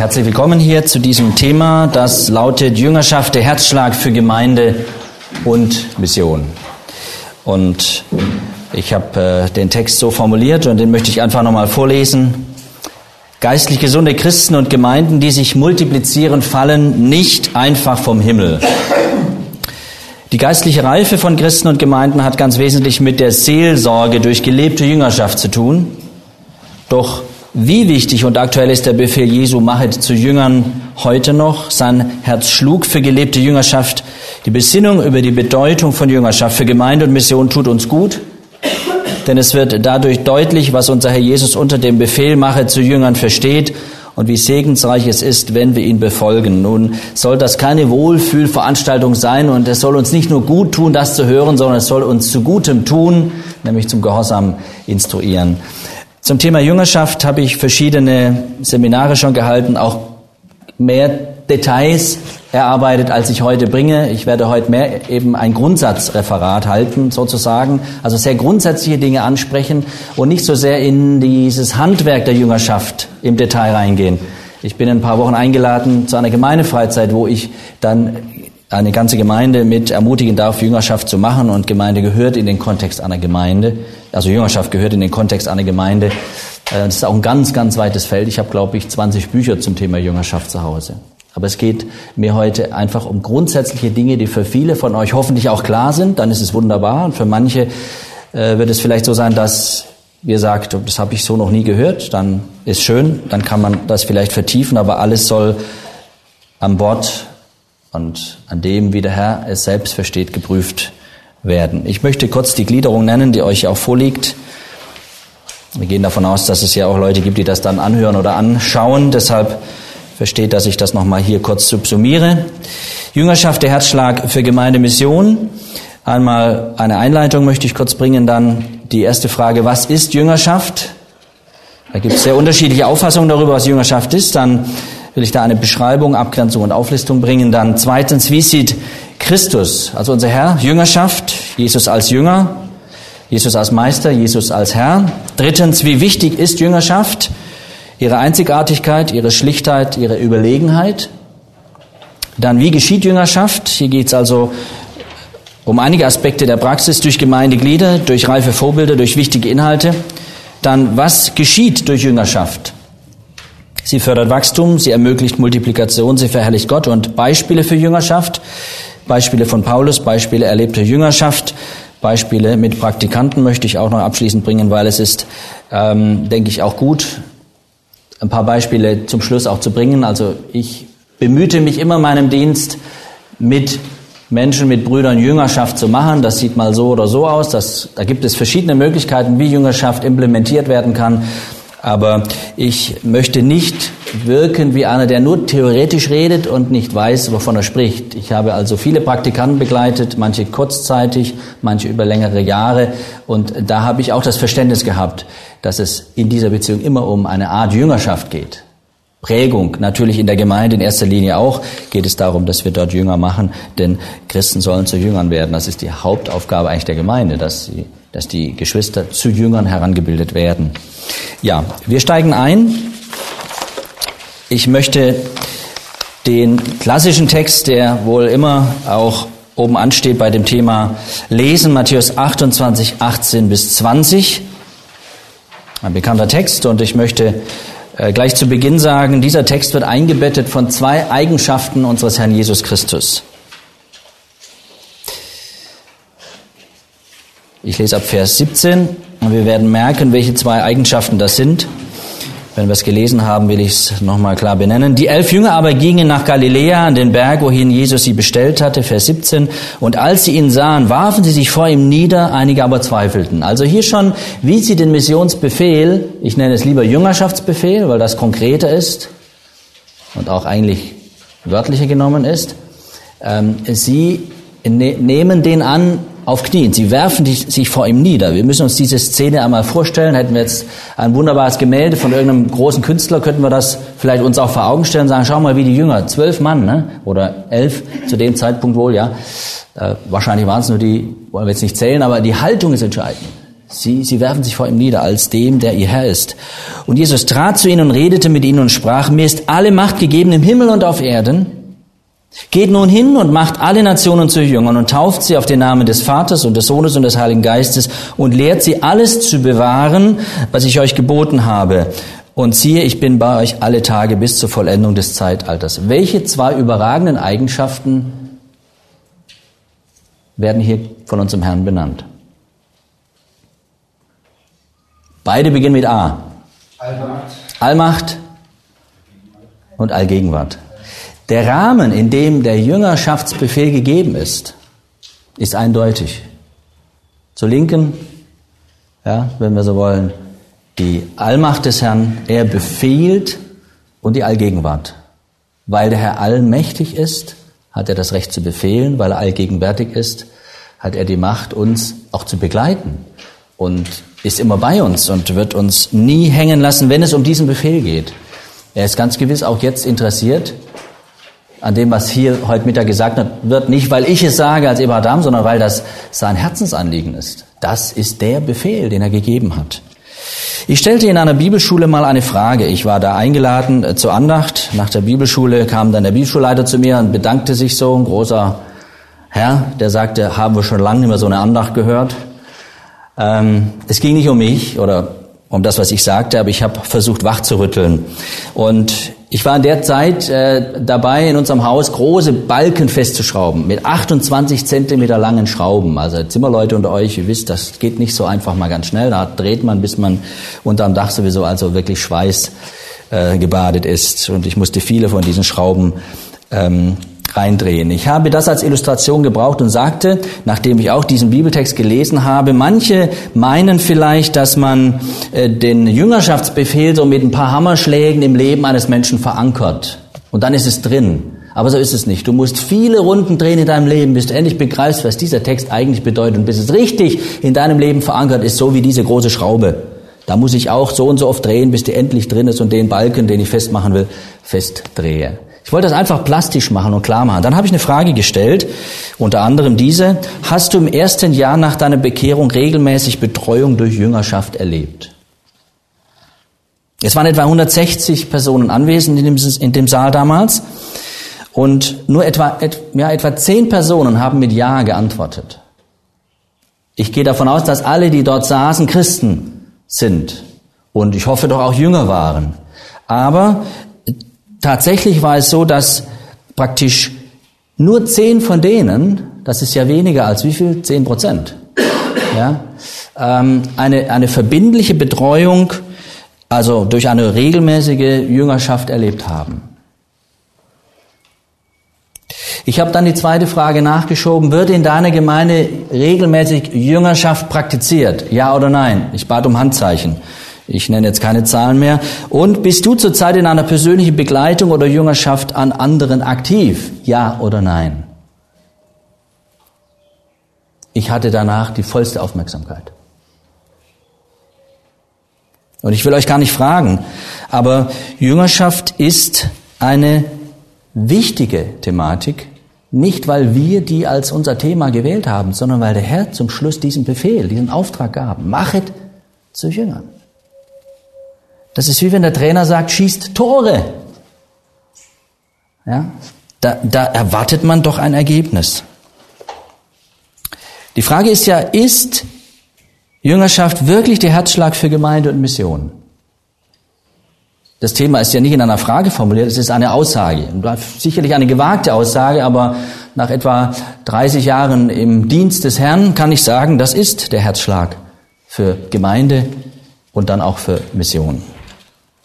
Herzlich willkommen hier zu diesem Thema, das lautet Jüngerschaft, der Herzschlag für Gemeinde und Mission. Und ich habe äh, den Text so formuliert und den möchte ich einfach nochmal vorlesen. Geistlich gesunde Christen und Gemeinden, die sich multiplizieren, fallen nicht einfach vom Himmel. Die geistliche Reife von Christen und Gemeinden hat ganz wesentlich mit der Seelsorge durch gelebte Jüngerschaft zu tun. Doch wie wichtig und aktuell ist der Befehl Jesu, machet zu Jüngern heute noch? Sein Herz schlug für gelebte Jüngerschaft. Die Besinnung über die Bedeutung von Jüngerschaft für Gemeinde und Mission tut uns gut, denn es wird dadurch deutlich, was unser Herr Jesus unter dem Befehl machet zu Jüngern versteht und wie segensreich es ist, wenn wir ihn befolgen. Nun soll das keine Wohlfühlveranstaltung sein und es soll uns nicht nur gut tun, das zu hören, sondern es soll uns zu Gutem tun, nämlich zum Gehorsam instruieren. Zum Thema Jüngerschaft habe ich verschiedene Seminare schon gehalten, auch mehr Details erarbeitet, als ich heute bringe. Ich werde heute mehr eben ein Grundsatzreferat halten, sozusagen, also sehr grundsätzliche Dinge ansprechen und nicht so sehr in dieses Handwerk der Jüngerschaft im Detail reingehen. Ich bin in ein paar Wochen eingeladen zu einer Gemeindefreizeit, wo ich dann eine ganze Gemeinde mit ermutigen darf, Jüngerschaft zu machen und Gemeinde gehört in den Kontext einer Gemeinde. Also Jüngerschaft gehört in den Kontext einer Gemeinde. Äh, das ist auch ein ganz, ganz weites Feld. Ich habe, glaube ich, 20 Bücher zum Thema Jüngerschaft zu Hause. Aber es geht mir heute einfach um grundsätzliche Dinge, die für viele von euch hoffentlich auch klar sind. Dann ist es wunderbar. Und für manche äh, wird es vielleicht so sein, dass ihr sagt, das habe ich so noch nie gehört. Dann ist schön. Dann kann man das vielleicht vertiefen. Aber alles soll an Bord und an dem, wie der Herr es selbst versteht, geprüft werden. Ich möchte kurz die Gliederung nennen, die euch auch vorliegt. Wir gehen davon aus, dass es ja auch Leute gibt, die das dann anhören oder anschauen. Deshalb versteht, dass ich das nochmal hier kurz subsumiere. Jüngerschaft, der Herzschlag für Gemeindemission. Einmal eine Einleitung möchte ich kurz bringen, dann die erste Frage, was ist Jüngerschaft? Da gibt es sehr unterschiedliche Auffassungen darüber, was Jüngerschaft ist. Dann will ich da eine Beschreibung, Abgrenzung und Auflistung bringen. Dann zweitens, wie sieht Christus, also unser Herr, Jüngerschaft, Jesus als Jünger, Jesus als Meister, Jesus als Herr. Drittens, wie wichtig ist Jüngerschaft? Ihre Einzigartigkeit, ihre Schlichtheit, ihre Überlegenheit. Dann, wie geschieht Jüngerschaft? Hier geht es also um einige Aspekte der Praxis durch Gemeindeglieder, durch reife Vorbilder, durch wichtige Inhalte. Dann, was geschieht durch Jüngerschaft? Sie fördert Wachstum, sie ermöglicht Multiplikation, sie verherrlicht Gott und Beispiele für Jüngerschaft, Beispiele von Paulus, Beispiele erlebter Jüngerschaft, Beispiele mit Praktikanten möchte ich auch noch abschließend bringen, weil es ist, ähm, denke ich, auch gut, ein paar Beispiele zum Schluss auch zu bringen. Also ich bemühte mich immer meinem Dienst mit Menschen, mit Brüdern Jüngerschaft zu machen. Das sieht mal so oder so aus. Das, da gibt es verschiedene Möglichkeiten, wie Jüngerschaft implementiert werden kann. Aber ich möchte nicht wirken wie einer, der nur theoretisch redet und nicht weiß, wovon er spricht. Ich habe also viele Praktikanten begleitet, manche kurzzeitig, manche über längere Jahre. Und da habe ich auch das Verständnis gehabt, dass es in dieser Beziehung immer um eine Art Jüngerschaft geht. Prägung, natürlich in der Gemeinde in erster Linie auch, geht es darum, dass wir dort Jünger machen, denn Christen sollen zu Jüngern werden. Das ist die Hauptaufgabe eigentlich der Gemeinde, dass, sie, dass die Geschwister zu Jüngern herangebildet werden. Ja, wir steigen ein. Ich möchte den klassischen Text, der wohl immer auch oben ansteht bei dem Thema lesen, Matthäus 28, 18 bis 20. Ein bekannter Text und ich möchte äh, gleich zu Beginn sagen, dieser Text wird eingebettet von zwei Eigenschaften unseres Herrn Jesus Christus. Ich lese ab Vers 17 und wir werden merken, welche zwei Eigenschaften das sind. Wenn wir es gelesen haben, will ich es nochmal klar benennen. Die elf Jünger aber gingen nach Galiläa an den Berg, wohin Jesus sie bestellt hatte, Vers 17. Und als sie ihn sahen, warfen sie sich vor ihm nieder, einige aber zweifelten. Also hier schon, wie sie den Missionsbefehl, ich nenne es lieber Jüngerschaftsbefehl, weil das konkreter ist und auch eigentlich wörtlicher genommen ist. Ähm, sie ne nehmen den an auf Knien. Sie werfen sich vor ihm nieder. Wir müssen uns diese Szene einmal vorstellen. Hätten wir jetzt ein wunderbares Gemälde von irgendeinem großen Künstler, könnten wir das vielleicht uns auch vor Augen stellen und sagen, schau mal, wie die Jünger, zwölf Mann, ne? oder elf zu dem Zeitpunkt wohl, ja. Äh, wahrscheinlich waren es nur die, wollen wir jetzt nicht zählen, aber die Haltung ist entscheidend. Sie, sie werfen sich vor ihm nieder als dem, der ihr Herr ist. Und Jesus trat zu ihnen und redete mit ihnen und sprach, mir ist alle Macht gegeben im Himmel und auf Erden. Geht nun hin und macht alle Nationen zu Jüngern und tauft sie auf den Namen des Vaters und des Sohnes und des Heiligen Geistes und lehrt sie alles zu bewahren, was ich euch geboten habe. Und siehe, ich bin bei euch alle Tage bis zur Vollendung des Zeitalters. Welche zwei überragenden Eigenschaften werden hier von unserem Herrn benannt? Beide beginnen mit A. Allmacht. Allmacht und Allgegenwart. Der Rahmen, in dem der Jüngerschaftsbefehl gegeben ist, ist eindeutig. Zur Linken, ja, wenn wir so wollen, die Allmacht des Herrn, er befiehlt und die Allgegenwart. Weil der Herr allmächtig ist, hat er das Recht zu befehlen, weil er allgegenwärtig ist, hat er die Macht, uns auch zu begleiten und ist immer bei uns und wird uns nie hängen lassen, wenn es um diesen Befehl geht. Er ist ganz gewiss auch jetzt interessiert an dem, was hier heute Mittag gesagt wird, nicht weil ich es sage als Abraham, sondern weil das sein Herzensanliegen ist. Das ist der Befehl, den er gegeben hat. Ich stellte in einer Bibelschule mal eine Frage. Ich war da eingeladen äh, zur Andacht. Nach der Bibelschule kam dann der Bibelschulleiter zu mir und bedankte sich so, ein großer Herr, der sagte, haben wir schon lange nicht mehr so eine Andacht gehört. Ähm, es ging nicht um mich oder um das, was ich sagte, aber ich habe versucht, wach zu rütteln. Und ich war in der Zeit äh, dabei, in unserem Haus große Balken festzuschrauben mit 28 Zentimeter langen Schrauben. Also Zimmerleute unter euch, ihr wisst, das geht nicht so einfach mal ganz schnell. Da dreht man, bis man unterm Dach sowieso also wirklich Schweiß äh, gebadet ist. Und ich musste viele von diesen Schrauben ähm, reindrehen. Ich habe das als Illustration gebraucht und sagte, nachdem ich auch diesen Bibeltext gelesen habe, manche meinen vielleicht, dass man äh, den Jüngerschaftsbefehl so mit ein paar Hammerschlägen im Leben eines Menschen verankert. Und dann ist es drin. Aber so ist es nicht. Du musst viele Runden drehen in deinem Leben, bis du endlich begreifst, was dieser Text eigentlich bedeutet und bis es richtig in deinem Leben verankert ist, so wie diese große Schraube. Da muss ich auch so und so oft drehen, bis die endlich drin ist und den Balken, den ich festmachen will, festdrehe. Ich wollte das einfach plastisch machen und klar machen. Dann habe ich eine Frage gestellt, unter anderem diese, hast du im ersten Jahr nach deiner Bekehrung regelmäßig Betreuung durch Jüngerschaft erlebt? Es waren etwa 160 Personen anwesend in dem, in dem Saal damals und nur etwa, et, ja, etwa zehn Personen haben mit Ja geantwortet. Ich gehe davon aus, dass alle, die dort saßen, Christen sind und ich hoffe doch auch Jünger waren. Aber tatsächlich war es so, dass praktisch nur zehn von denen, das ist ja weniger als wie viel? Zehn Prozent, ja, ähm, eine, eine verbindliche Betreuung, also durch eine regelmäßige Jüngerschaft erlebt haben. Ich habe dann die zweite Frage nachgeschoben, wird in deiner Gemeinde regelmäßig Jüngerschaft praktiziert? Ja oder nein? Ich bat um Handzeichen. Ich nenne jetzt keine Zahlen mehr. Und bist du zurzeit in einer persönlichen Begleitung oder Jüngerschaft an anderen aktiv? Ja oder nein? Ich hatte danach die vollste Aufmerksamkeit. Und ich will euch gar nicht fragen, aber Jüngerschaft ist eine wichtige Thematik, nicht weil wir die als unser Thema gewählt haben, sondern weil der Herr zum Schluss diesen Befehl, diesen Auftrag gab. Machet zu Jüngern. Das ist wie wenn der Trainer sagt, schießt Tore. Ja, da, da erwartet man doch ein Ergebnis. Die Frage ist ja, ist Jüngerschaft wirklich der Herzschlag für Gemeinde und Mission? Das Thema ist ja nicht in einer Frage formuliert, es ist eine Aussage. Sicherlich eine gewagte Aussage, aber nach etwa 30 Jahren im Dienst des Herrn kann ich sagen, das ist der Herzschlag für Gemeinde und dann auch für Mission.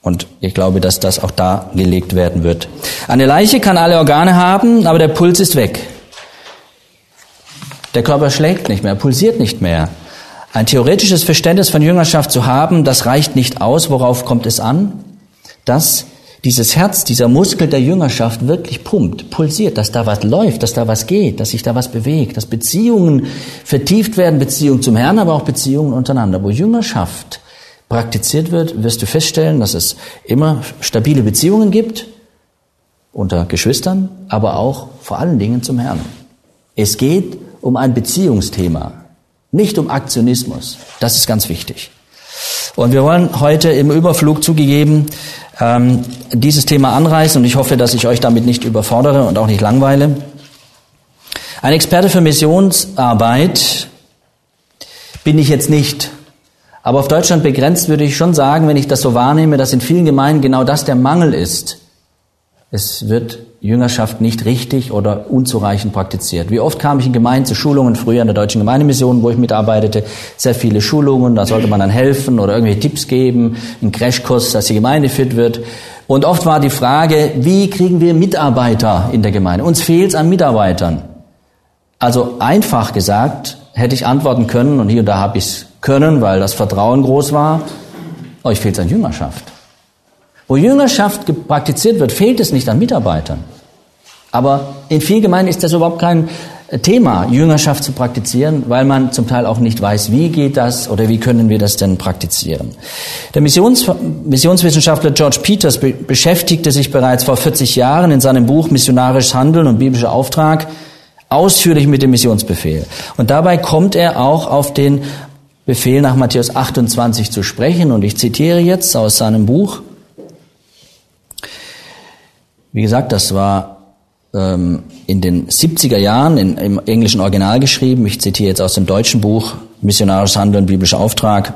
Und ich glaube, dass das auch da gelegt werden wird. Eine Leiche kann alle Organe haben, aber der Puls ist weg. Der Körper schlägt nicht mehr, pulsiert nicht mehr. Ein theoretisches Verständnis von Jüngerschaft zu haben, das reicht nicht aus. Worauf kommt es an? Dass dieses Herz, dieser Muskel der Jüngerschaft wirklich pumpt, pulsiert, dass da was läuft, dass da was geht, dass sich da was bewegt, dass Beziehungen vertieft werden, Beziehungen zum Herrn, aber auch Beziehungen untereinander. Wo Jüngerschaft praktiziert wird, wirst du feststellen, dass es immer stabile Beziehungen gibt unter Geschwistern, aber auch vor allen Dingen zum Herrn. Es geht um ein Beziehungsthema, nicht um Aktionismus. Das ist ganz wichtig. Und wir wollen heute im Überflug zugegeben ähm, dieses Thema anreißen und ich hoffe, dass ich euch damit nicht überfordere und auch nicht langweile. Ein Experte für Missionsarbeit bin ich jetzt nicht. Aber auf Deutschland begrenzt würde ich schon sagen, wenn ich das so wahrnehme, dass in vielen Gemeinden genau das der Mangel ist. Es wird Jüngerschaft nicht richtig oder unzureichend praktiziert. Wie oft kam ich in Gemeinden zu Schulungen, früher in der Deutschen Gemeindemission, wo ich mitarbeitete, sehr viele Schulungen, da sollte man dann helfen oder irgendwelche Tipps geben, einen Crashkurs, dass die Gemeinde fit wird. Und oft war die Frage, wie kriegen wir Mitarbeiter in der Gemeinde? Uns fehlt es an Mitarbeitern. Also einfach gesagt, hätte ich antworten können, und hier und da habe ich es können, weil das Vertrauen groß war, euch fehlt es an Jüngerschaft. Wo Jüngerschaft praktiziert wird, fehlt es nicht an Mitarbeitern. Aber in vielen Gemeinden ist das überhaupt kein äh, Thema, Jüngerschaft zu praktizieren, weil man zum Teil auch nicht weiß, wie geht das oder wie können wir das denn praktizieren. Der Missions Missionswissenschaftler George Peters be beschäftigte sich bereits vor 40 Jahren in seinem Buch Missionarisches Handeln und biblischer Auftrag ausführlich mit dem Missionsbefehl. Und dabei kommt er auch auf den Befehl nach Matthäus 28 zu sprechen. Und ich zitiere jetzt aus seinem Buch. Wie gesagt, das war ähm, in den 70er Jahren in, im englischen Original geschrieben. Ich zitiere jetzt aus dem deutschen Buch Missionarisches Handeln, biblischer Auftrag,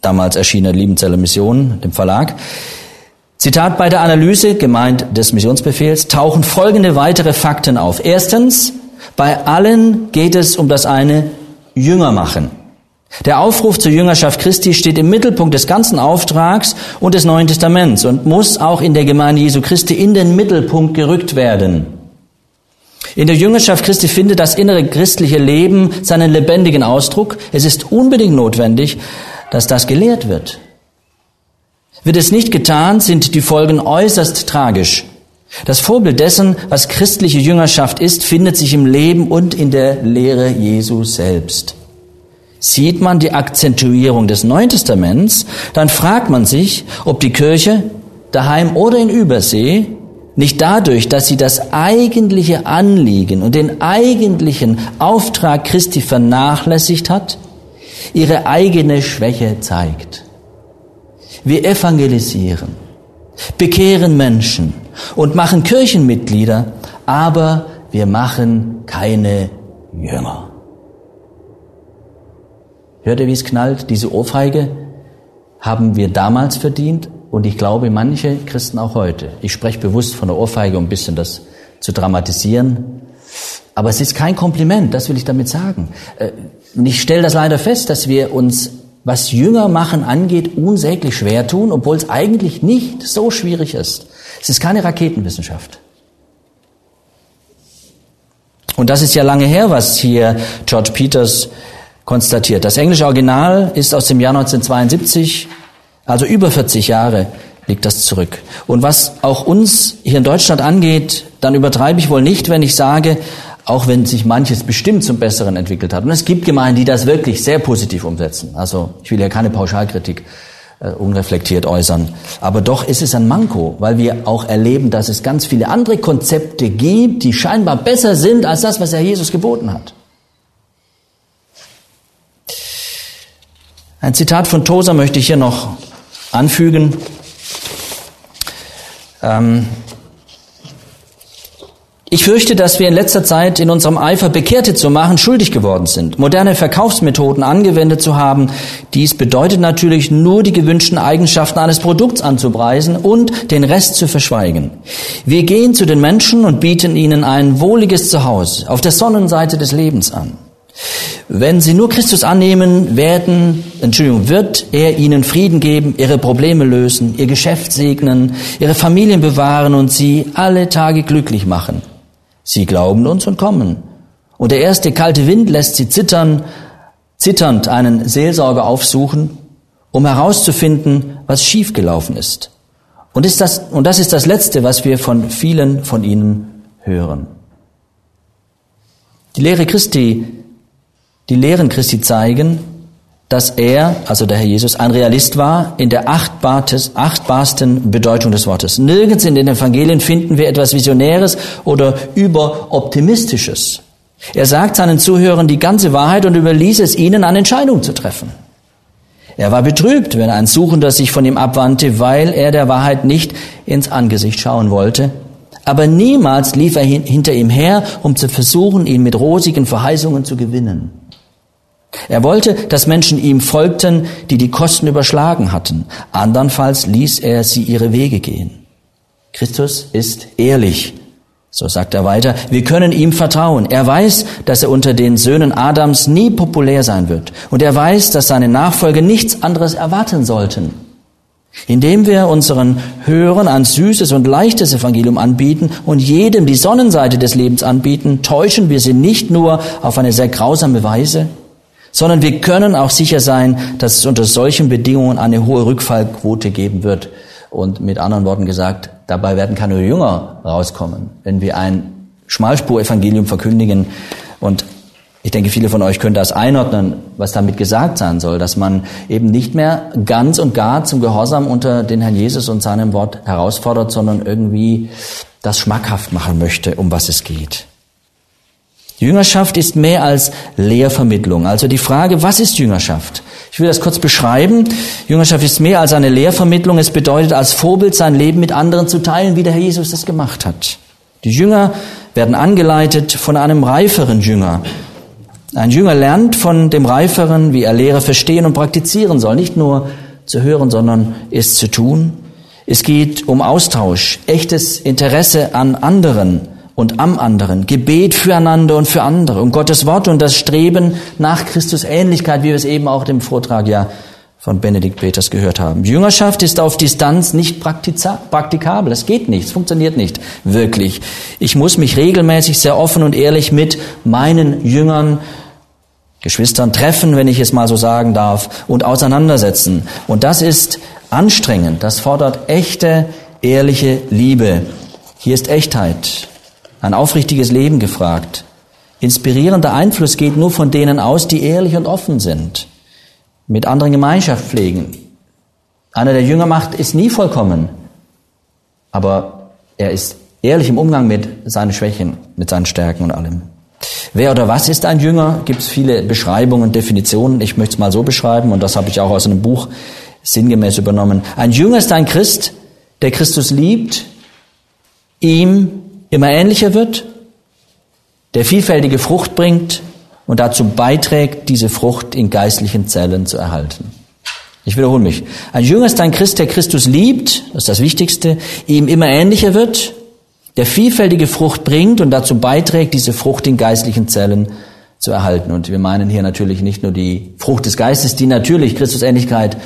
damals erschienen Liebenzeller Mission, dem Verlag. Zitat, bei der Analyse, gemeint des Missionsbefehls, tauchen folgende weitere Fakten auf. Erstens, bei allen geht es um das eine Jünger machen. Der Aufruf zur Jüngerschaft Christi steht im Mittelpunkt des ganzen Auftrags und des Neuen Testaments und muss auch in der Gemeinde Jesu Christi in den Mittelpunkt gerückt werden. In der Jüngerschaft Christi findet das innere christliche Leben seinen lebendigen Ausdruck. Es ist unbedingt notwendig, dass das gelehrt wird. Wird es nicht getan, sind die Folgen äußerst tragisch. Das Vorbild dessen, was christliche Jüngerschaft ist, findet sich im Leben und in der Lehre Jesu selbst. Sieht man die Akzentuierung des Neuen Testaments, dann fragt man sich, ob die Kirche daheim oder in Übersee nicht dadurch, dass sie das eigentliche Anliegen und den eigentlichen Auftrag Christi vernachlässigt hat, ihre eigene Schwäche zeigt. Wir evangelisieren, bekehren Menschen und machen Kirchenmitglieder, aber wir machen keine Jünger. Hört ihr, wie es knallt? Diese Ohrfeige haben wir damals verdient und ich glaube, manche Christen auch heute. Ich spreche bewusst von der Ohrfeige, um ein bisschen das zu dramatisieren. Aber es ist kein Kompliment, das will ich damit sagen. Äh, und ich stelle das leider fest, dass wir uns, was Jünger machen angeht, unsäglich schwer tun, obwohl es eigentlich nicht so schwierig ist. Es ist keine Raketenwissenschaft. Und das ist ja lange her, was hier George Peters konstatiert. Das englische Original ist aus dem Jahr 1972 also über 40 Jahre liegt das zurück. Und was auch uns hier in Deutschland angeht, dann übertreibe ich wohl nicht, wenn ich sage, auch wenn sich manches bestimmt zum Besseren entwickelt hat. Und es gibt Gemeinden, die das wirklich sehr positiv umsetzen. Also ich will ja keine Pauschalkritik äh, unreflektiert äußern. Aber doch ist es ein Manko, weil wir auch erleben, dass es ganz viele andere Konzepte gibt, die scheinbar besser sind als das, was Herr Jesus geboten hat. Ein Zitat von Tosa möchte ich hier noch anfügen. Ähm ich fürchte, dass wir in letzter Zeit in unserem Eifer Bekehrte zu machen schuldig geworden sind, moderne Verkaufsmethoden angewendet zu haben. Dies bedeutet natürlich nur die gewünschten Eigenschaften eines Produkts anzupreisen und den Rest zu verschweigen. Wir gehen zu den Menschen und bieten ihnen ein wohliges Zuhause auf der Sonnenseite des Lebens an. Wenn sie nur Christus annehmen, werden, Entschuldigung, wird er ihnen Frieden geben, ihre Probleme lösen, ihr Geschäft segnen, ihre Familien bewahren und sie alle Tage glücklich machen. Sie glauben uns und kommen. Und der erste kalte Wind lässt sie zittern, zitternd einen Seelsorger aufsuchen, um herauszufinden, was schiefgelaufen ist. Und, ist das, und das ist das Letzte, was wir von vielen von ihnen hören. Die Lehre Christi, die Lehren Christi zeigen, dass er, also der Herr Jesus, ein Realist war in der achtbarsten Bedeutung des Wortes. Nirgends in den Evangelien finden wir etwas Visionäres oder überoptimistisches. Er sagt seinen Zuhörern die ganze Wahrheit und überließ es ihnen, eine Entscheidung zu treffen. Er war betrübt, wenn ein Suchender sich von ihm abwandte, weil er der Wahrheit nicht ins Angesicht schauen wollte. Aber niemals lief er hinter ihm her, um zu versuchen, ihn mit rosigen Verheißungen zu gewinnen. Er wollte, dass Menschen ihm folgten, die die Kosten überschlagen hatten. Andernfalls ließ er sie ihre Wege gehen. Christus ist ehrlich. So sagt er weiter, wir können ihm vertrauen. Er weiß, dass er unter den Söhnen Adams nie populär sein wird. Und er weiß, dass seine Nachfolger nichts anderes erwarten sollten. Indem wir unseren Hörern ein süßes und leichtes Evangelium anbieten und jedem die Sonnenseite des Lebens anbieten, täuschen wir sie nicht nur auf eine sehr grausame Weise, sondern wir können auch sicher sein, dass es unter solchen Bedingungen eine hohe Rückfallquote geben wird. Und mit anderen Worten gesagt, dabei werden keine Jünger rauskommen, wenn wir ein Schmalspur-Evangelium verkündigen. Und ich denke, viele von euch können das einordnen, was damit gesagt sein soll, dass man eben nicht mehr ganz und gar zum Gehorsam unter den Herrn Jesus und seinem Wort herausfordert, sondern irgendwie das schmackhaft machen möchte, um was es geht. Jüngerschaft ist mehr als Lehrvermittlung. Also die Frage, was ist Jüngerschaft? Ich will das kurz beschreiben. Jüngerschaft ist mehr als eine Lehrvermittlung. Es bedeutet, als Vorbild sein Leben mit anderen zu teilen, wie der Herr Jesus das gemacht hat. Die Jünger werden angeleitet von einem reiferen Jünger. Ein Jünger lernt von dem Reiferen, wie er Lehre verstehen und praktizieren soll. Nicht nur zu hören, sondern es zu tun. Es geht um Austausch, echtes Interesse an anderen und am anderen, Gebet füreinander und für andere, um Gottes Wort und das Streben nach Christus Ähnlichkeit, wie wir es eben auch dem Vortrag ja von Benedikt Peters gehört haben. Jüngerschaft ist auf Distanz nicht praktikabel. Es geht nicht, es funktioniert nicht wirklich. Ich muss mich regelmäßig sehr offen und ehrlich mit meinen Jüngern, Geschwistern treffen, wenn ich es mal so sagen darf, und auseinandersetzen. Und das ist anstrengend. Das fordert echte, ehrliche Liebe. Hier ist Echtheit ein aufrichtiges Leben gefragt. Inspirierender Einfluss geht nur von denen aus, die ehrlich und offen sind, mit anderen Gemeinschaft pflegen. Einer, der Jünger macht, ist nie vollkommen, aber er ist ehrlich im Umgang mit seinen Schwächen, mit seinen Stärken und allem. Wer oder was ist ein Jünger? Gibt es viele Beschreibungen, Definitionen. Ich möchte es mal so beschreiben und das habe ich auch aus einem Buch sinngemäß übernommen. Ein Jünger ist ein Christ, der Christus liebt, ihm immer ähnlicher wird, der vielfältige Frucht bringt und dazu beiträgt, diese Frucht in geistlichen Zellen zu erhalten. Ich wiederhole mich. Ein Jünger ist ein Christ, der Christus liebt, das ist das Wichtigste, ihm immer ähnlicher wird, der vielfältige Frucht bringt und dazu beiträgt, diese Frucht in geistlichen Zellen zu erhalten. Und wir meinen hier natürlich nicht nur die Frucht des Geistes, die natürlich Christusähnlichkeit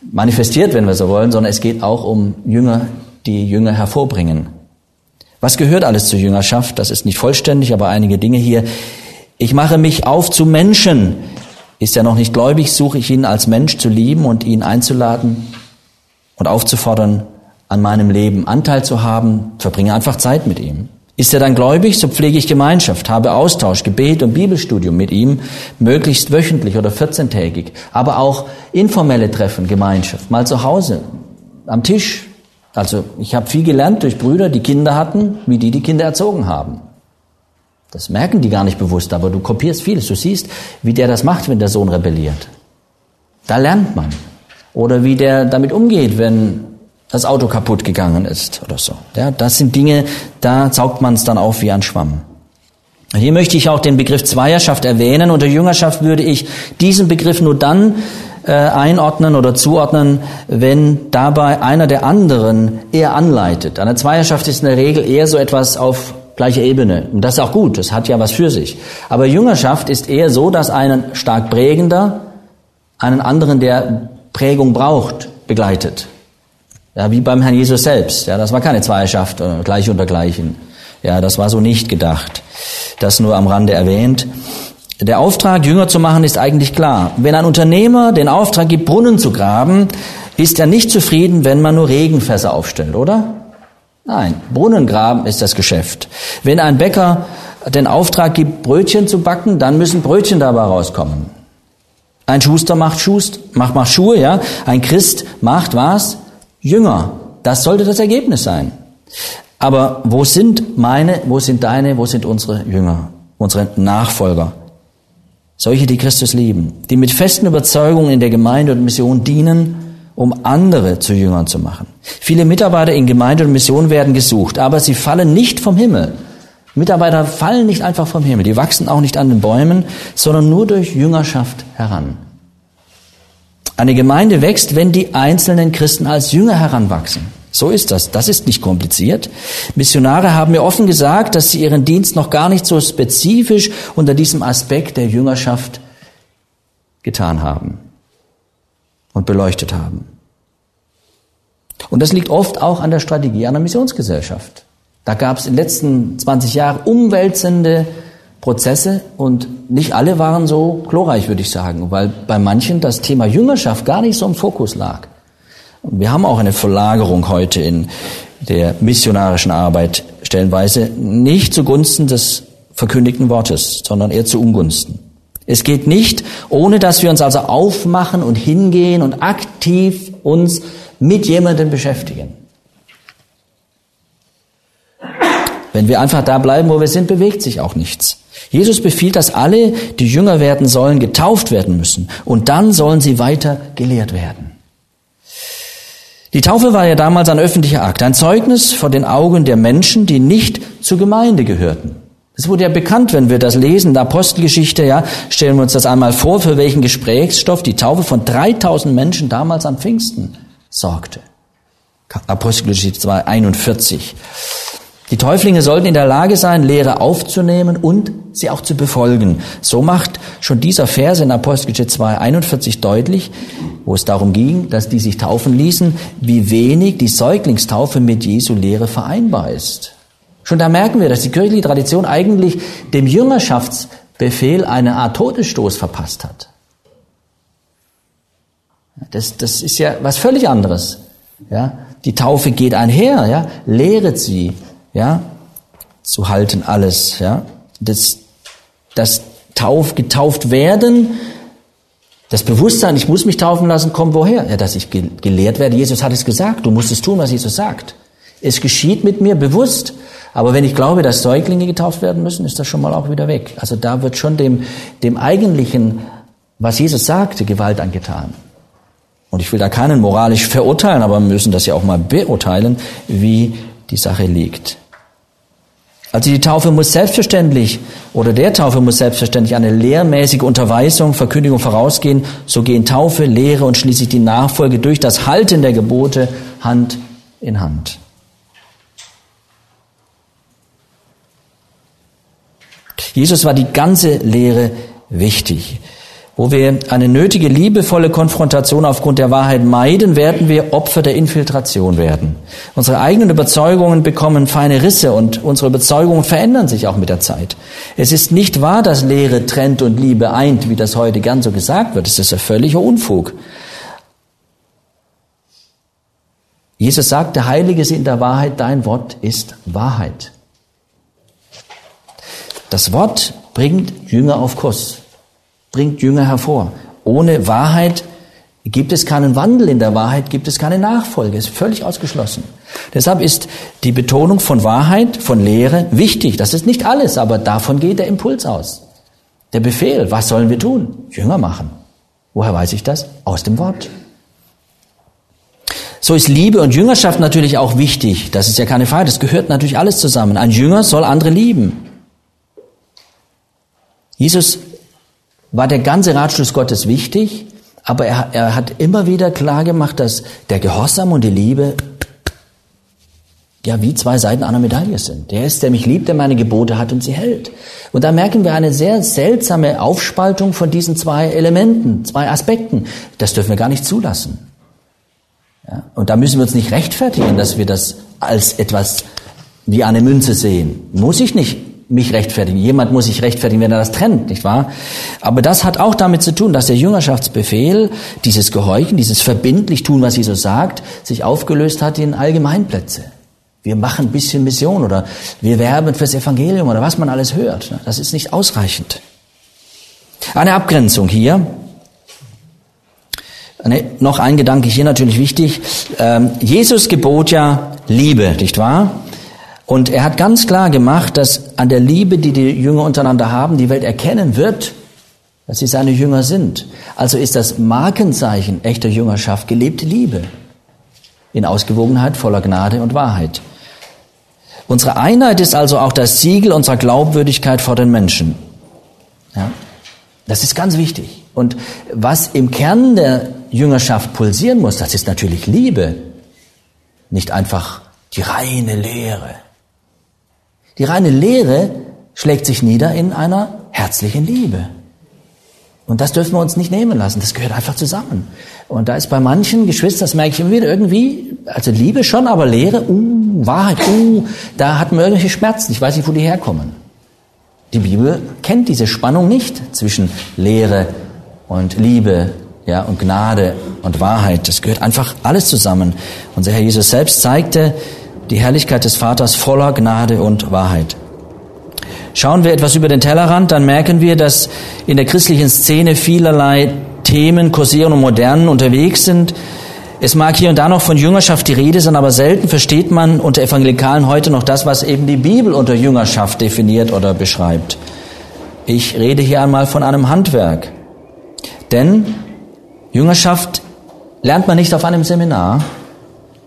manifestiert, wenn wir so wollen, sondern es geht auch um Jünger, die Jünger hervorbringen. Was gehört alles zur Jüngerschaft? Das ist nicht vollständig, aber einige Dinge hier. Ich mache mich auf zu Menschen. Ist er noch nicht gläubig, suche ich ihn als Mensch zu lieben und ihn einzuladen und aufzufordern, an meinem Leben Anteil zu haben, verbringe einfach Zeit mit ihm. Ist er dann gläubig, so pflege ich Gemeinschaft, habe Austausch, Gebet und Bibelstudium mit ihm, möglichst wöchentlich oder 14-tägig, aber auch informelle Treffen, Gemeinschaft, mal zu Hause, am Tisch, also ich habe viel gelernt durch Brüder, die Kinder hatten, wie die die Kinder erzogen haben. Das merken die gar nicht bewusst, aber du kopierst vieles. Du siehst, wie der das macht, wenn der Sohn rebelliert. Da lernt man. Oder wie der damit umgeht, wenn das Auto kaputt gegangen ist oder so. Ja, das sind Dinge, da saugt man es dann auf wie ein Schwamm. Hier möchte ich auch den Begriff Zweierschaft erwähnen. Unter Jüngerschaft würde ich diesen Begriff nur dann äh, einordnen oder zuordnen, wenn dabei einer der anderen eher anleitet. Eine Zweierschaft ist in der Regel eher so etwas auf gleicher Ebene. Und das ist auch gut, das hat ja was für sich. Aber Jüngerschaft ist eher so, dass einen stark prägender einen anderen, der Prägung braucht, begleitet. Ja, wie beim Herrn Jesus selbst. Ja, das war keine Zweierschaft, äh, gleich unter gleichen. Ja, das war so nicht gedacht. Das nur am Rande erwähnt. Der Auftrag, Jünger zu machen, ist eigentlich klar. Wenn ein Unternehmer den Auftrag gibt, Brunnen zu graben, ist er nicht zufrieden, wenn man nur Regenfässer aufstellt, oder? Nein, Brunnengraben ist das Geschäft. Wenn ein Bäcker den Auftrag gibt, Brötchen zu backen, dann müssen Brötchen dabei rauskommen. Ein Schuster macht, Schust, macht, macht Schuhe, ja. Ein Christ macht was? Jünger. Das sollte das Ergebnis sein. Aber wo sind meine, wo sind deine, wo sind unsere Jünger, unsere Nachfolger? Solche, die Christus lieben, die mit festen Überzeugungen in der Gemeinde und Mission dienen um andere zu Jüngern zu machen. Viele Mitarbeiter in Gemeinde und Mission werden gesucht, aber sie fallen nicht vom Himmel. Mitarbeiter fallen nicht einfach vom Himmel, die wachsen auch nicht an den Bäumen, sondern nur durch Jüngerschaft heran. Eine Gemeinde wächst, wenn die einzelnen Christen als Jünger heranwachsen. So ist das. Das ist nicht kompliziert. Missionare haben mir offen gesagt, dass sie ihren Dienst noch gar nicht so spezifisch unter diesem Aspekt der Jüngerschaft getan haben und beleuchtet haben. Und das liegt oft auch an der Strategie einer Missionsgesellschaft. Da gab es in den letzten 20 Jahren umwälzende Prozesse und nicht alle waren so glorreich, würde ich sagen, weil bei manchen das Thema Jüngerschaft gar nicht so im Fokus lag. Wir haben auch eine Verlagerung heute in der missionarischen Arbeit stellenweise nicht zugunsten des verkündigten Wortes, sondern eher zu Ungunsten. Es geht nicht, ohne dass wir uns also aufmachen und hingehen und aktiv uns mit jemandem beschäftigen. Wenn wir einfach da bleiben, wo wir sind, bewegt sich auch nichts. Jesus befiehlt, dass alle, die jünger werden sollen, getauft werden müssen. Und dann sollen sie weiter gelehrt werden. Die Taufe war ja damals ein öffentlicher Akt, ein Zeugnis vor den Augen der Menschen, die nicht zur Gemeinde gehörten. Es wurde ja bekannt, wenn wir das lesen, der Apostelgeschichte, ja, stellen wir uns das einmal vor, für welchen Gesprächsstoff die Taufe von 3000 Menschen damals am Pfingsten sorgte. Apostelgeschichte 2, 41. Die Täuflinge sollten in der Lage sein, Lehre aufzunehmen und sie auch zu befolgen. So macht schon dieser Vers in Apostelgeschichte 2, 41 deutlich, wo es darum ging, dass die sich taufen ließen, wie wenig die Säuglingstaufe mit Jesu Lehre vereinbar ist. Schon da merken wir, dass die kirchliche Tradition eigentlich dem Jüngerschaftsbefehl eine Art Todesstoß verpasst hat. Das, das ist ja was völlig anderes. Ja, die Taufe geht einher, ja, lehret sie, ja, zu halten alles, ja. Das, das Tauf, getauft werden, das Bewusstsein, ich muss mich taufen lassen, kommt woher? Ja, dass ich gelehrt werde. Jesus hat es gesagt, du musst es tun, was Jesus sagt. Es geschieht mit mir bewusst. Aber wenn ich glaube, dass Säuglinge getauft werden müssen, ist das schon mal auch wieder weg. Also da wird schon dem, dem eigentlichen, was Jesus sagte, Gewalt angetan. Und ich will da keinen moralisch verurteilen, aber wir müssen das ja auch mal beurteilen, wie die Sache liegt. Also die Taufe muss selbstverständlich oder der Taufe muss selbstverständlich eine lehrmäßige Unterweisung, Verkündigung vorausgehen. So gehen Taufe, Lehre und schließlich die Nachfolge durch das Halten der Gebote Hand in Hand. Jesus war die ganze Lehre wichtig. Wo wir eine nötige, liebevolle Konfrontation aufgrund der Wahrheit meiden, werden wir Opfer der Infiltration werden. Unsere eigenen Überzeugungen bekommen feine Risse und unsere Überzeugungen verändern sich auch mit der Zeit. Es ist nicht wahr, dass Lehre trennt und Liebe eint, wie das heute gern so gesagt wird. Es ist ein völliger Unfug. Jesus sagt, der Heilige ist in der Wahrheit, dein Wort ist Wahrheit. Das Wort bringt Jünger auf Kurs, bringt Jünger hervor. Ohne Wahrheit gibt es keinen Wandel in der Wahrheit, gibt es keine Nachfolge, ist völlig ausgeschlossen. Deshalb ist die Betonung von Wahrheit, von Lehre wichtig. Das ist nicht alles, aber davon geht der Impuls aus. Der Befehl, was sollen wir tun? Jünger machen. Woher weiß ich das? Aus dem Wort. So ist Liebe und Jüngerschaft natürlich auch wichtig. Das ist ja keine Frage. Das gehört natürlich alles zusammen. Ein Jünger soll andere lieben. Jesus war der ganze Ratschluss Gottes wichtig, aber er, er hat immer wieder klar gemacht, dass der Gehorsam und die Liebe ja wie zwei Seiten einer Medaille sind. Der ist, der mich liebt, der meine Gebote hat und sie hält. Und da merken wir eine sehr seltsame Aufspaltung von diesen zwei Elementen, zwei Aspekten. Das dürfen wir gar nicht zulassen. Ja? Und da müssen wir uns nicht rechtfertigen, dass wir das als etwas wie eine Münze sehen. Muss ich nicht mich rechtfertigen. Jemand muss sich rechtfertigen, wenn er das trennt, nicht wahr? Aber das hat auch damit zu tun, dass der Jüngerschaftsbefehl, dieses Gehorchen, dieses verbindlich tun, was Jesus sagt, sich aufgelöst hat in Allgemeinplätze. Wir machen ein bisschen Mission oder wir werben fürs Evangelium oder was man alles hört. Das ist nicht ausreichend. Eine Abgrenzung hier. Ne, noch ein Gedanke hier natürlich wichtig. Ähm, Jesus gebot ja Liebe, nicht wahr? Und er hat ganz klar gemacht, dass an der Liebe, die die Jünger untereinander haben, die Welt erkennen wird, dass sie seine Jünger sind. Also ist das Markenzeichen echter Jüngerschaft gelebte Liebe in Ausgewogenheit, voller Gnade und Wahrheit. Unsere Einheit ist also auch das Siegel unserer Glaubwürdigkeit vor den Menschen. Ja? Das ist ganz wichtig. Und was im Kern der Jüngerschaft pulsieren muss, das ist natürlich Liebe, nicht einfach die reine Lehre. Die reine Lehre schlägt sich nieder in einer herzlichen Liebe. Und das dürfen wir uns nicht nehmen lassen. Das gehört einfach zusammen. Und da ist bei manchen Geschwistern, das merke ich immer wieder, irgendwie, also Liebe schon, aber Lehre, uh, Wahrheit, uh, da hat man irgendwelche Schmerzen. Ich weiß nicht, wo die herkommen. Die Bibel kennt diese Spannung nicht zwischen Lehre und Liebe, ja, und Gnade und Wahrheit. Das gehört einfach alles zusammen. Unser Herr Jesus selbst zeigte, die Herrlichkeit des Vaters voller Gnade und Wahrheit. Schauen wir etwas über den Tellerrand, dann merken wir, dass in der christlichen Szene vielerlei Themen kursieren und modernen unterwegs sind. Es mag hier und da noch von Jüngerschaft die Rede sein, aber selten versteht man unter Evangelikalen heute noch das, was eben die Bibel unter Jüngerschaft definiert oder beschreibt. Ich rede hier einmal von einem Handwerk. Denn Jüngerschaft lernt man nicht auf einem Seminar,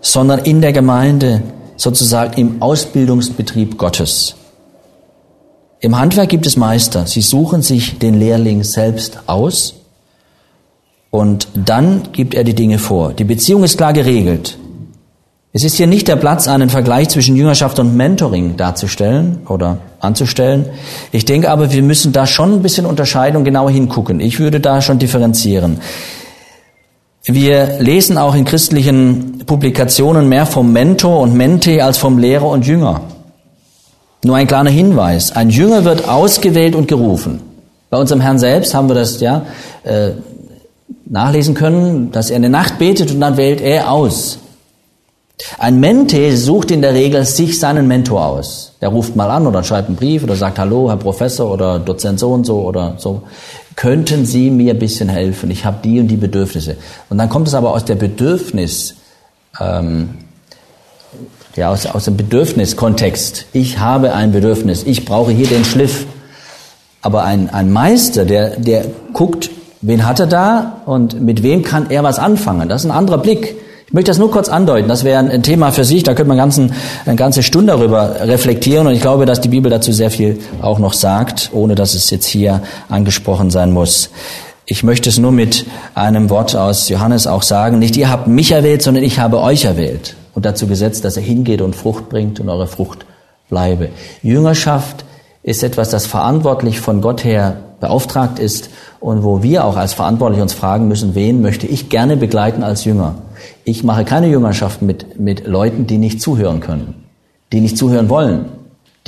sondern in der Gemeinde, sozusagen im Ausbildungsbetrieb Gottes. Im Handwerk gibt es Meister. Sie suchen sich den Lehrling selbst aus und dann gibt er die Dinge vor. Die Beziehung ist klar geregelt. Es ist hier nicht der Platz, einen Vergleich zwischen Jüngerschaft und Mentoring darzustellen oder anzustellen. Ich denke aber, wir müssen da schon ein bisschen unterscheiden und genauer hingucken. Ich würde da schon differenzieren. Wir lesen auch in christlichen Publikationen mehr vom Mentor und Mentee als vom Lehrer und Jünger. Nur ein kleiner Hinweis. Ein Jünger wird ausgewählt und gerufen. Bei unserem Herrn selbst haben wir das ja äh, nachlesen können, dass er eine Nacht betet und dann wählt er aus. Ein Mentee sucht in der Regel sich seinen Mentor aus. Der ruft mal an oder schreibt einen Brief oder sagt Hallo, Herr Professor oder Dozent so und so oder so könnten Sie mir ein bisschen helfen? Ich habe die und die Bedürfnisse. Und dann kommt es aber aus der Bedürfnis, ähm, ja, aus, aus dem Bedürfniskontext. Ich habe ein Bedürfnis, ich brauche hier den Schliff. Aber ein, ein Meister, der, der guckt, wen hat er da und mit wem kann er was anfangen. Das ist ein anderer Blick. Ich möchte das nur kurz andeuten. Das wäre ein Thema für sich. Da könnte man ganzen, eine ganze Stunde darüber reflektieren. Und ich glaube, dass die Bibel dazu sehr viel auch noch sagt, ohne dass es jetzt hier angesprochen sein muss. Ich möchte es nur mit einem Wort aus Johannes auch sagen. Nicht ihr habt mich erwählt, sondern ich habe euch erwählt. Und dazu gesetzt, dass er hingeht und Frucht bringt und eure Frucht bleibe. Jüngerschaft ist etwas, das verantwortlich von Gott her beauftragt ist und wo wir auch als Verantwortlich uns fragen müssen, wen möchte ich gerne begleiten als Jünger? Ich mache keine Jüngerschaft mit, mit Leuten, die nicht zuhören können, die nicht zuhören wollen,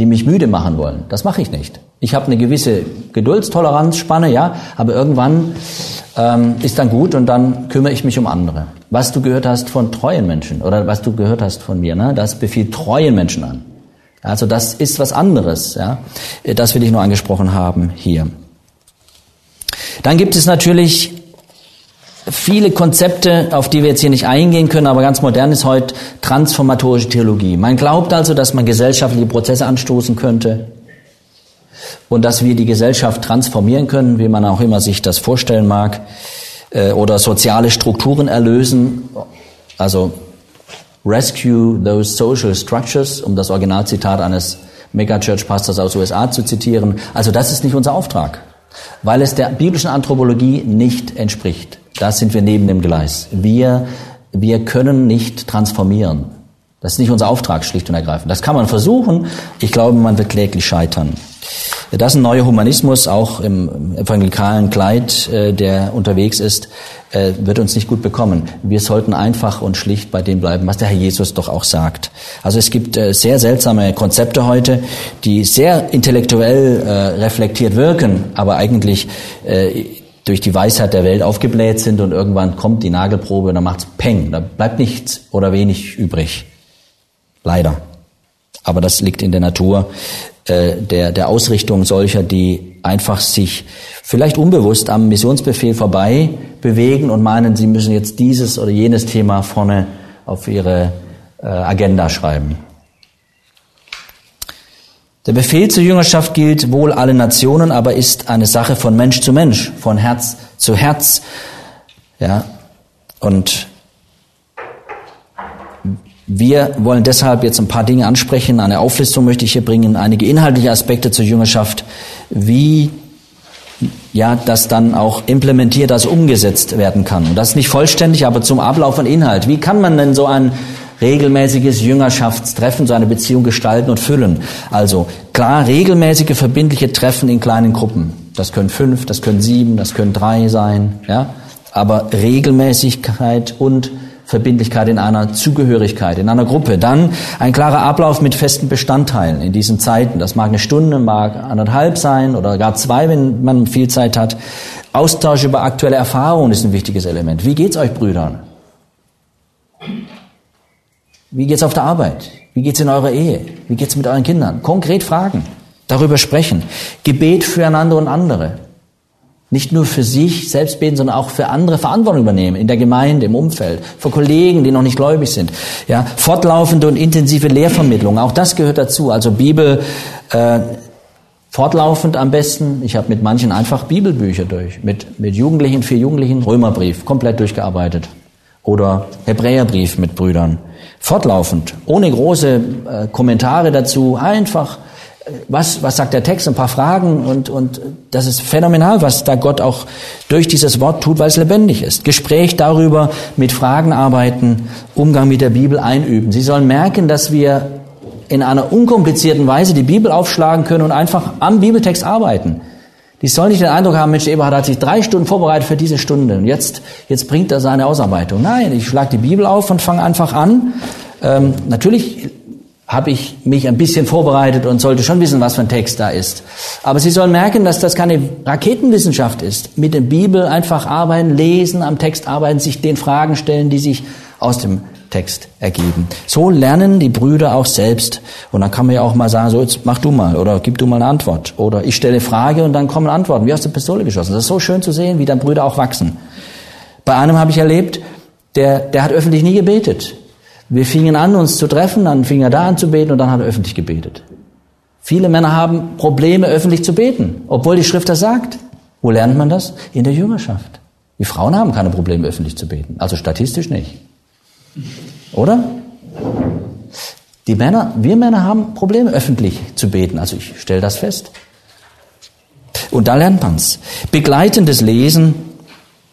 die mich müde machen wollen. Das mache ich nicht. Ich habe eine gewisse Geduldstoleranzspanne, ja, aber irgendwann ähm, ist dann gut und dann kümmere ich mich um andere. Was du gehört hast von treuen Menschen oder was du gehört hast von mir, ne, das befiehlt treuen Menschen an. Also das ist was anderes, ja. Das will ich nur angesprochen haben hier. Dann gibt es natürlich viele Konzepte, auf die wir jetzt hier nicht eingehen können, aber ganz modern ist heute transformatorische Theologie. Man glaubt also, dass man gesellschaftliche Prozesse anstoßen könnte und dass wir die Gesellschaft transformieren können, wie man auch immer sich das vorstellen mag, äh, oder soziale Strukturen erlösen, also rescue those social structures, um das Originalzitat eines Megachurch-Pastors aus USA zu zitieren. Also das ist nicht unser Auftrag, weil es der biblischen Anthropologie nicht entspricht. Da sind wir neben dem Gleis. Wir, wir können nicht transformieren. Das ist nicht unser Auftrag, schlicht und ergreifend. Das kann man versuchen. Ich glaube, man wird kläglich scheitern. Das ist ein neuer Humanismus, auch im evangelikalen Kleid, äh, der unterwegs ist, äh, wird uns nicht gut bekommen. Wir sollten einfach und schlicht bei dem bleiben, was der Herr Jesus doch auch sagt. Also es gibt äh, sehr seltsame Konzepte heute, die sehr intellektuell reflektiert wirken, aber eigentlich durch die Weisheit der Welt aufgebläht sind und irgendwann kommt die Nagelprobe und dann macht's Peng, da bleibt nichts oder wenig übrig. Leider. Aber das liegt in der Natur äh, der, der Ausrichtung solcher, die einfach sich vielleicht unbewusst am Missionsbefehl vorbei bewegen und meinen, sie müssen jetzt dieses oder jenes Thema vorne auf ihre äh, Agenda schreiben. Der Befehl zur Jüngerschaft gilt wohl allen Nationen, aber ist eine Sache von Mensch zu Mensch, von Herz zu Herz. Ja, und wir wollen deshalb jetzt ein paar Dinge ansprechen. Eine Auflistung möchte ich hier bringen, einige inhaltliche Aspekte zur Jüngerschaft, wie ja, das dann auch implementiert, also umgesetzt werden kann. Und das ist nicht vollständig, aber zum Ablauf von Inhalt. Wie kann man denn so ein regelmäßiges Jüngerschaftstreffen, so eine Beziehung gestalten und füllen? Also klar, regelmäßige, verbindliche Treffen in kleinen Gruppen. Das können fünf, das können sieben, das können drei sein, ja. Aber Regelmäßigkeit und Verbindlichkeit in einer Zugehörigkeit, in einer Gruppe. Dann ein klarer Ablauf mit festen Bestandteilen in diesen Zeiten. Das mag eine Stunde, mag anderthalb sein oder gar zwei, wenn man viel Zeit hat. Austausch über aktuelle Erfahrungen ist ein wichtiges Element. Wie geht's euch, Brüdern? Wie geht's auf der Arbeit? Wie geht's in eurer Ehe? Wie geht's mit euren Kindern? Konkret fragen, darüber sprechen. Gebet füreinander und andere nicht nur für sich selbst beten, sondern auch für andere Verantwortung übernehmen, in der Gemeinde, im Umfeld, für Kollegen, die noch nicht gläubig sind. Ja, fortlaufende und intensive Lehrvermittlung, auch das gehört dazu. Also Bibel äh, fortlaufend am besten. Ich habe mit manchen einfach Bibelbücher durch, mit, mit Jugendlichen, vier Jugendlichen, Römerbrief, komplett durchgearbeitet. Oder Hebräerbrief mit Brüdern. Fortlaufend, ohne große äh, Kommentare dazu, einfach was, was sagt der Text, ein paar Fragen und, und das ist phänomenal, was da Gott auch durch dieses Wort tut, weil es lebendig ist. Gespräch darüber, mit Fragen arbeiten, Umgang mit der Bibel einüben. Sie sollen merken, dass wir in einer unkomplizierten Weise die Bibel aufschlagen können und einfach am Bibeltext arbeiten. Die sollen nicht den Eindruck haben, Mensch, Eberhard hat sich drei Stunden vorbereitet für diese Stunde und jetzt, jetzt bringt er seine Ausarbeitung. Nein, ich schlage die Bibel auf und fange einfach an. Ähm, natürlich habe ich mich ein bisschen vorbereitet und sollte schon wissen, was für ein Text da ist. Aber Sie sollen merken, dass das keine Raketenwissenschaft ist. Mit der Bibel einfach arbeiten, lesen, am Text arbeiten, sich den Fragen stellen, die sich aus dem Text ergeben. So lernen die Brüder auch selbst. Und dann kann man ja auch mal sagen, so jetzt mach du mal oder gib du mal eine Antwort. Oder ich stelle Frage und dann kommen Antworten, wie aus der Pistole geschossen. Das ist so schön zu sehen, wie dann Brüder auch wachsen. Bei einem habe ich erlebt, der, der hat öffentlich nie gebetet. Wir fingen an, uns zu treffen, dann fing er da an zu beten und dann hat er öffentlich gebetet. Viele Männer haben Probleme, öffentlich zu beten, obwohl die Schrift das sagt. Wo lernt man das? In der Jüngerschaft. Die Frauen haben keine Probleme, öffentlich zu beten. Also statistisch nicht. Oder? Die Männer, wir Männer haben Probleme, öffentlich zu beten. Also ich stelle das fest. Und da lernt man's. Begleitendes Lesen,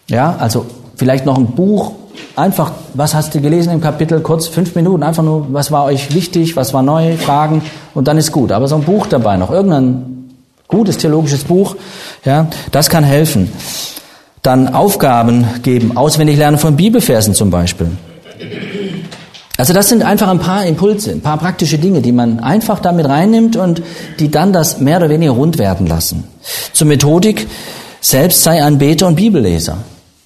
ja, also vielleicht noch ein Buch einfach, was hast du gelesen im Kapitel? Kurz fünf Minuten, einfach nur, was war euch wichtig, was war neu, Fragen und dann ist gut. Aber so ein Buch dabei noch, irgendein gutes theologisches Buch, ja, das kann helfen. Dann Aufgaben geben, auswendig lernen von Bibelversen zum Beispiel. Also das sind einfach ein paar Impulse, ein paar praktische Dinge, die man einfach damit reinnimmt und die dann das mehr oder weniger rund werden lassen. Zur Methodik, selbst sei ein Beter und Bibelleser.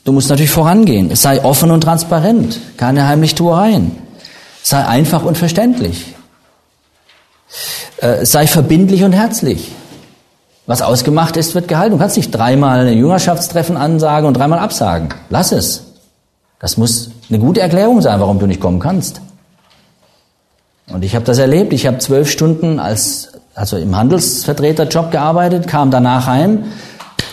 Du musst natürlich vorangehen. Es sei offen und transparent, keine Heimlichtuereien. Sei einfach und verständlich. Äh, sei verbindlich und herzlich. Was ausgemacht ist, wird gehalten. Du kannst nicht dreimal ein Jüngerschaftstreffen ansagen und dreimal absagen. Lass es. Das muss eine gute Erklärung sein, warum du nicht kommen kannst. Und ich habe das erlebt. Ich habe zwölf Stunden als also im Handelsvertreterjob gearbeitet, kam danach heim,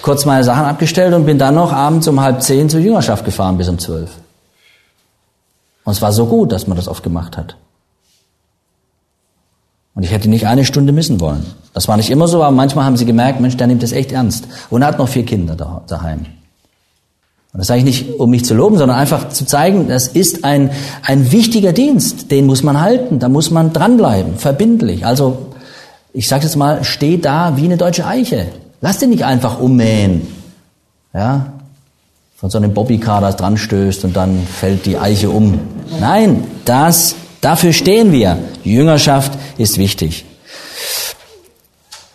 kurz meine Sachen abgestellt und bin dann noch abends um halb zehn zur Jüngerschaft gefahren bis um zwölf. Und es war so gut, dass man das oft gemacht hat. Und ich hätte nicht eine Stunde missen wollen. Das war nicht immer so, aber manchmal haben sie gemerkt, Mensch, der nimmt das echt ernst. Und er hat noch vier Kinder daheim. Und das sage ich nicht, um mich zu loben, sondern einfach zu zeigen, das ist ein, ein wichtiger Dienst. Den muss man halten, da muss man dranbleiben, verbindlich. Also ich sage jetzt mal, steh da wie eine deutsche Eiche. Lass den nicht einfach ummähen. Ja, von so einem Bobbycar, das dran stößt und dann fällt die Eiche um. Nein, das, dafür stehen wir. Jüngerschaft ist wichtig.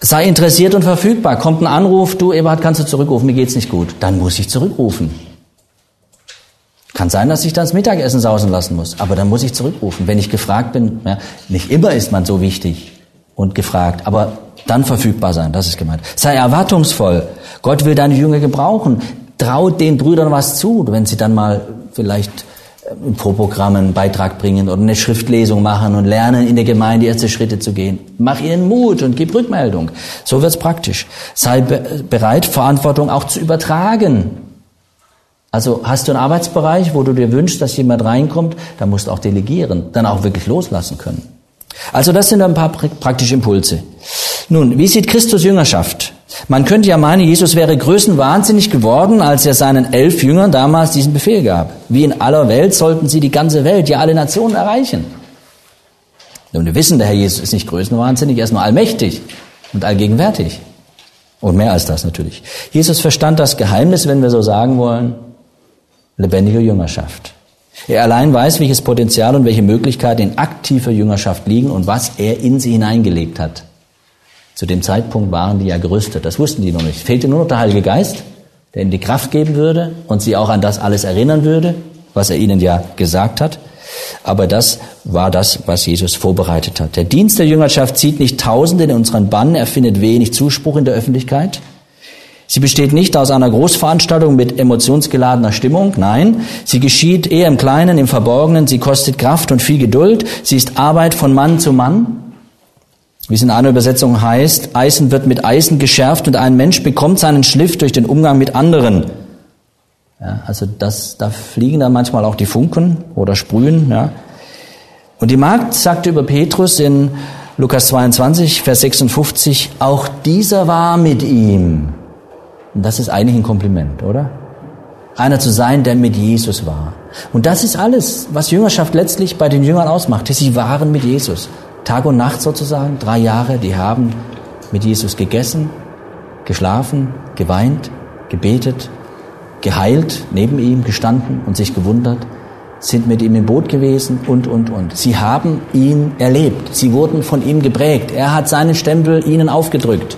Sei interessiert und verfügbar. Kommt ein Anruf, du Eberhard, kannst du zurückrufen, mir geht's nicht gut. Dann muss ich zurückrufen. Kann sein, dass ich das Mittagessen sausen lassen muss, aber dann muss ich zurückrufen. Wenn ich gefragt bin, ja, nicht immer ist man so wichtig und gefragt, aber dann verfügbar sein, das ist gemeint. Sei erwartungsvoll. Gott will deine Jünger gebrauchen. Traut den Brüdern was zu, wenn sie dann mal vielleicht im Pro-Programm einen Beitrag bringen oder eine Schriftlesung machen und lernen, in der Gemeinde erste Schritte zu gehen. Mach ihnen Mut und gib Rückmeldung. So wird's praktisch. Sei be bereit, Verantwortung auch zu übertragen. Also hast du einen Arbeitsbereich, wo du dir wünschst, dass jemand reinkommt, dann musst du auch delegieren, dann auch wirklich loslassen können. Also das sind ein paar praktische Impulse. Nun, wie sieht Christus Jüngerschaft? Man könnte ja meinen, Jesus wäre größenwahnsinnig geworden, als er seinen elf Jüngern damals diesen Befehl gab. Wie in aller Welt sollten sie die ganze Welt, ja alle Nationen erreichen. Nun, wir wissen, der Herr Jesus ist nicht größenwahnsinnig, er ist nur allmächtig und allgegenwärtig. Und mehr als das natürlich. Jesus verstand das Geheimnis, wenn wir so sagen wollen, lebendiger Jüngerschaft. Er allein weiß, welches Potenzial und welche Möglichkeiten in aktiver Jüngerschaft liegen und was er in sie hineingelegt hat. Zu dem Zeitpunkt waren die ja gerüstet. Das wussten die noch nicht. Fehlte nur noch der Heilige Geist, der ihnen die Kraft geben würde und sie auch an das alles erinnern würde, was er ihnen ja gesagt hat. Aber das war das, was Jesus vorbereitet hat. Der Dienst der Jüngerschaft zieht nicht Tausende in unseren Bann, er findet wenig Zuspruch in der Öffentlichkeit. Sie besteht nicht aus einer Großveranstaltung mit emotionsgeladener Stimmung, nein, sie geschieht eher im Kleinen, im Verborgenen, sie kostet Kraft und viel Geduld, sie ist Arbeit von Mann zu Mann, wie es in einer Übersetzung heißt, Eisen wird mit Eisen geschärft und ein Mensch bekommt seinen Schliff durch den Umgang mit anderen. Ja, also das, da fliegen dann manchmal auch die Funken oder sprühen. Ja. Und die Magd sagte über Petrus in Lukas 22, Vers 56, auch dieser war mit ihm. Und das ist eigentlich ein Kompliment, oder? Einer zu sein, der mit Jesus war. Und das ist alles, was Jüngerschaft letztlich bei den Jüngern ausmacht. Sie waren mit Jesus. Tag und Nacht sozusagen, drei Jahre, die haben mit Jesus gegessen, geschlafen, geweint, gebetet, geheilt, neben ihm gestanden und sich gewundert, sind mit ihm im Boot gewesen und, und, und. Sie haben ihn erlebt. Sie wurden von ihm geprägt. Er hat seinen Stempel ihnen aufgedrückt.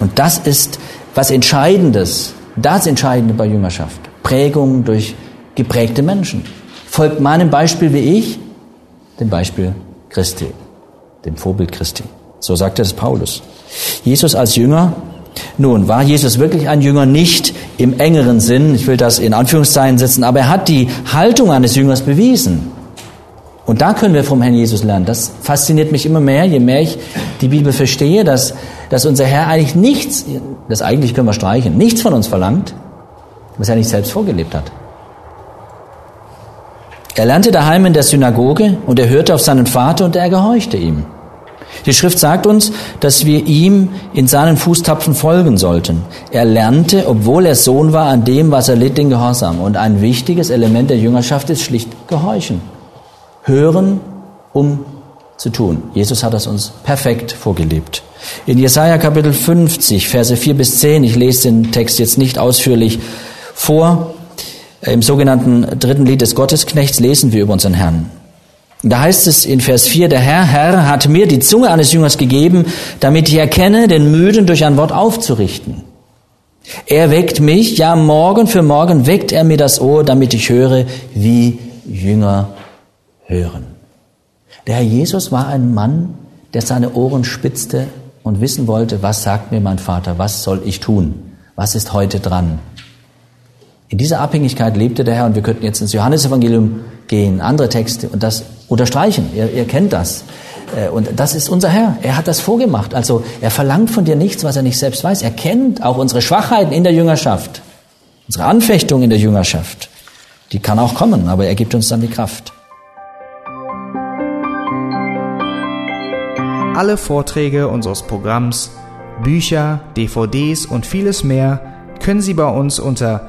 Und das ist was Entscheidendes, das Entscheidende bei Jüngerschaft. Prägung durch geprägte Menschen folgt meinem Beispiel wie ich, dem Beispiel Christi, dem Vorbild Christi. So sagte es Paulus. Jesus als Jünger, nun, war Jesus wirklich ein Jünger? Nicht im engeren Sinn, ich will das in Anführungszeichen setzen, aber er hat die Haltung eines Jüngers bewiesen. Und da können wir vom Herrn Jesus lernen. Das fasziniert mich immer mehr, je mehr ich die Bibel verstehe, dass, dass unser Herr eigentlich nichts, das eigentlich können wir streichen, nichts von uns verlangt, was er nicht selbst vorgelebt hat. Er lernte daheim in der Synagoge und er hörte auf seinen Vater und er gehorchte ihm. Die Schrift sagt uns, dass wir ihm in seinen Fußtapfen folgen sollten. Er lernte, obwohl er Sohn war, an dem, was er litt, den Gehorsam. Und ein wichtiges Element der Jüngerschaft ist schlicht Gehorchen. Hören, um zu tun. Jesus hat das uns perfekt vorgelebt. In Jesaja Kapitel 50, Verse 4 bis 10, ich lese den Text jetzt nicht ausführlich vor, im sogenannten dritten Lied des Gottesknechts lesen wir über unseren Herrn. Da heißt es in Vers 4, der Herr, Herr hat mir die Zunge eines Jüngers gegeben, damit ich erkenne, den Müden durch ein Wort aufzurichten. Er weckt mich, ja morgen für morgen weckt er mir das Ohr, damit ich höre, wie Jünger hören. Der Herr Jesus war ein Mann, der seine Ohren spitzte und wissen wollte, was sagt mir mein Vater, was soll ich tun, was ist heute dran. In dieser Abhängigkeit lebte der Herr und wir könnten jetzt ins Johannesevangelium gehen, andere Texte und das unterstreichen. Ihr, ihr kennt das. Äh, und das ist unser Herr. Er hat das vorgemacht. Also er verlangt von dir nichts, was er nicht selbst weiß. Er kennt auch unsere Schwachheiten in der Jüngerschaft, unsere Anfechtung in der Jüngerschaft. Die kann auch kommen, aber er gibt uns dann die Kraft. Alle Vorträge unseres Programms, Bücher, DVDs und vieles mehr können Sie bei uns unter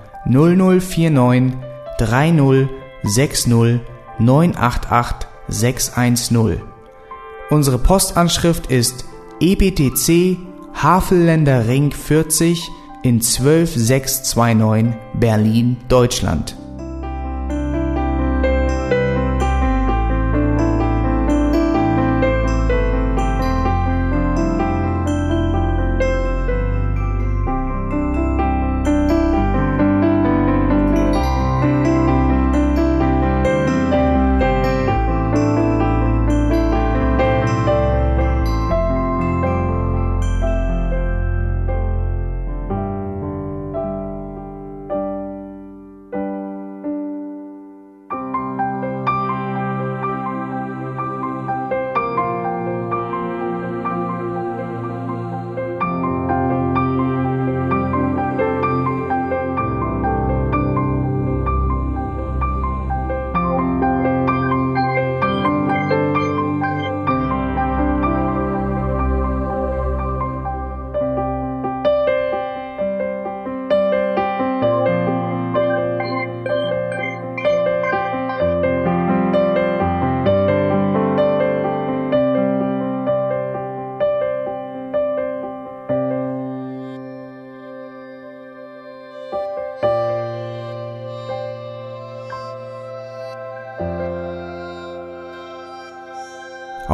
0049 30 60 988 610. Unsere Postanschrift ist EBTC Havelländer Ring 40 in 12629 Berlin, Deutschland.